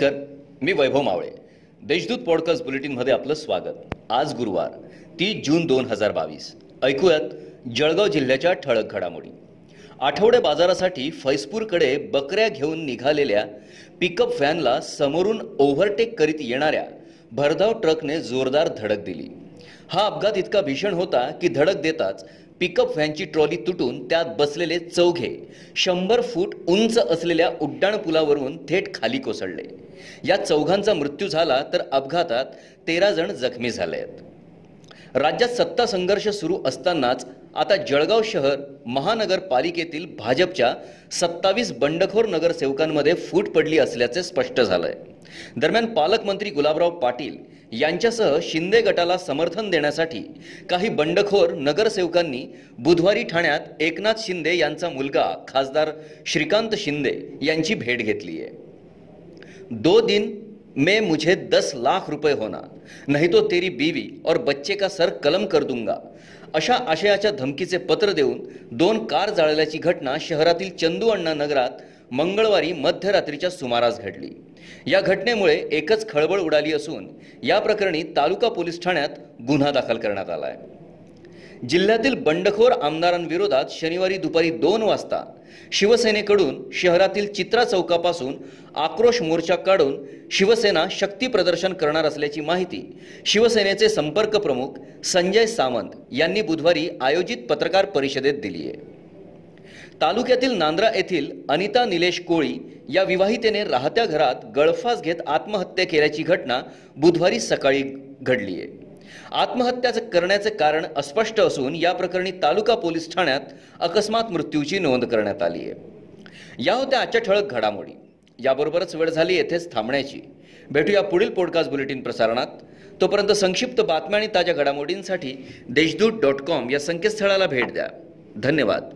नमस्कार मी वैभव मावळे. देशदूत पॉडकास्ट बुलेटिनमध्ये आपलं स्वागत. आज गुरुवार तीस जून दोन हजार बावीस. ऐकूयात जळगाव जिल्ह्याच्या ठळक घडामोडी. आठवडे बाजारासाठी फैसपूरकडे बकऱ्या घेऊन निघालेल्या पिकअप व्हॅनला समोरून ओव्हरटेक करीत येणाऱ्या भरधाव ट्रकने जोरदार धडक दिली. हा अपघात इतका भीषण होता की धडक देताच पिकअप व्हॅनची ट्रॉली तुटून त्यात बसलेले चौघे शंभर फूट उंच असलेल्या उड्डाण पुलावरून थेट खाली कोसळले. या चौघांचा मृत्यू झाला तर अपघातात तेरा जण जखमी झाले आहेत. राज्यात सत्ता संघर्ष सुरू असतानाच आता जळगाव शहर महानगरपालिकेतील भाजपच्या सत्तावीस बंडखोर नगरसेवकांमध्ये फूट पडली असल्याचे स्पष्ट झालंय. दरम्यान पालकमंत्री गुलाबराव पाटील यांच्यासह शिंदे गटाला समर्थन देण्यासाठी काही बंडखोर नगरसेवकांनी बुधवारी ठाण्यात एकनाथ शिंदे यांचा मुलगा खासदार श्रीकांत शिंदे यांची भेट घेतली आहे. दो दिन में मुझे दस लाख रुपये होना नहीं तो तेरी बीवी और बच्चे का सर कलम कर दूंगा अशा आशयाच्या धमकीचे पत्र देऊन दोन कार जाळल्याची घटना शहरातील चंदू अण्णा नगरात मंगळवारी मध्यरात्रीच्या सुमारास घडली. या घटनेमुळे एकच खळबळ उडाली असून या प्रकरणी तालुका पोलीस ठाण्यात गुन्हा दाखल करण्यात आला आहे जिल्ह्यातील बंडखोर आमदारांविरोधात शनिवारी दुपारी दोन वाजता शिवसेनेकडून शहरातील चित्रा चौकापासून आक्रोश मोर्चा काढून शिवसेना शक्ती प्रदर्शन करणार असल्याची माहिती शिवसेनेचे संपर्क प्रमुख संजय सावंत यांनी बुधवारी आयोजित पत्रकार परिषदेत दिली आहे तालुक्यातील नांद्रा येथील अनिता निलेश कोळी या विवाहितेने राहत्या घरात गळफास घेत आत्महत्या केल्याची घटना बुधवारी सकाळी घडली आहे. आत्महत्या करण्याचे कारण अस्पष्ट असून या प्रकरणी तालुका पोलीस ठाण्यात अकस्मात मृत्यूची नोंद करण्यात आली आहे. या होत्या आजच्या ठळक घडामोडी. याबरोबरच वेळ झाली येथेच थांबण्याची. भेटूया पुढील पॉडकास्ट बुलेटिन प्रसारणात. तोपर्यंत संक्षिप्त बातम्या आणि ताज्या घडामोडींसाठी देशदूत डॉट कॉम या संकेतस्थळाला भेट द्या. धन्यवाद.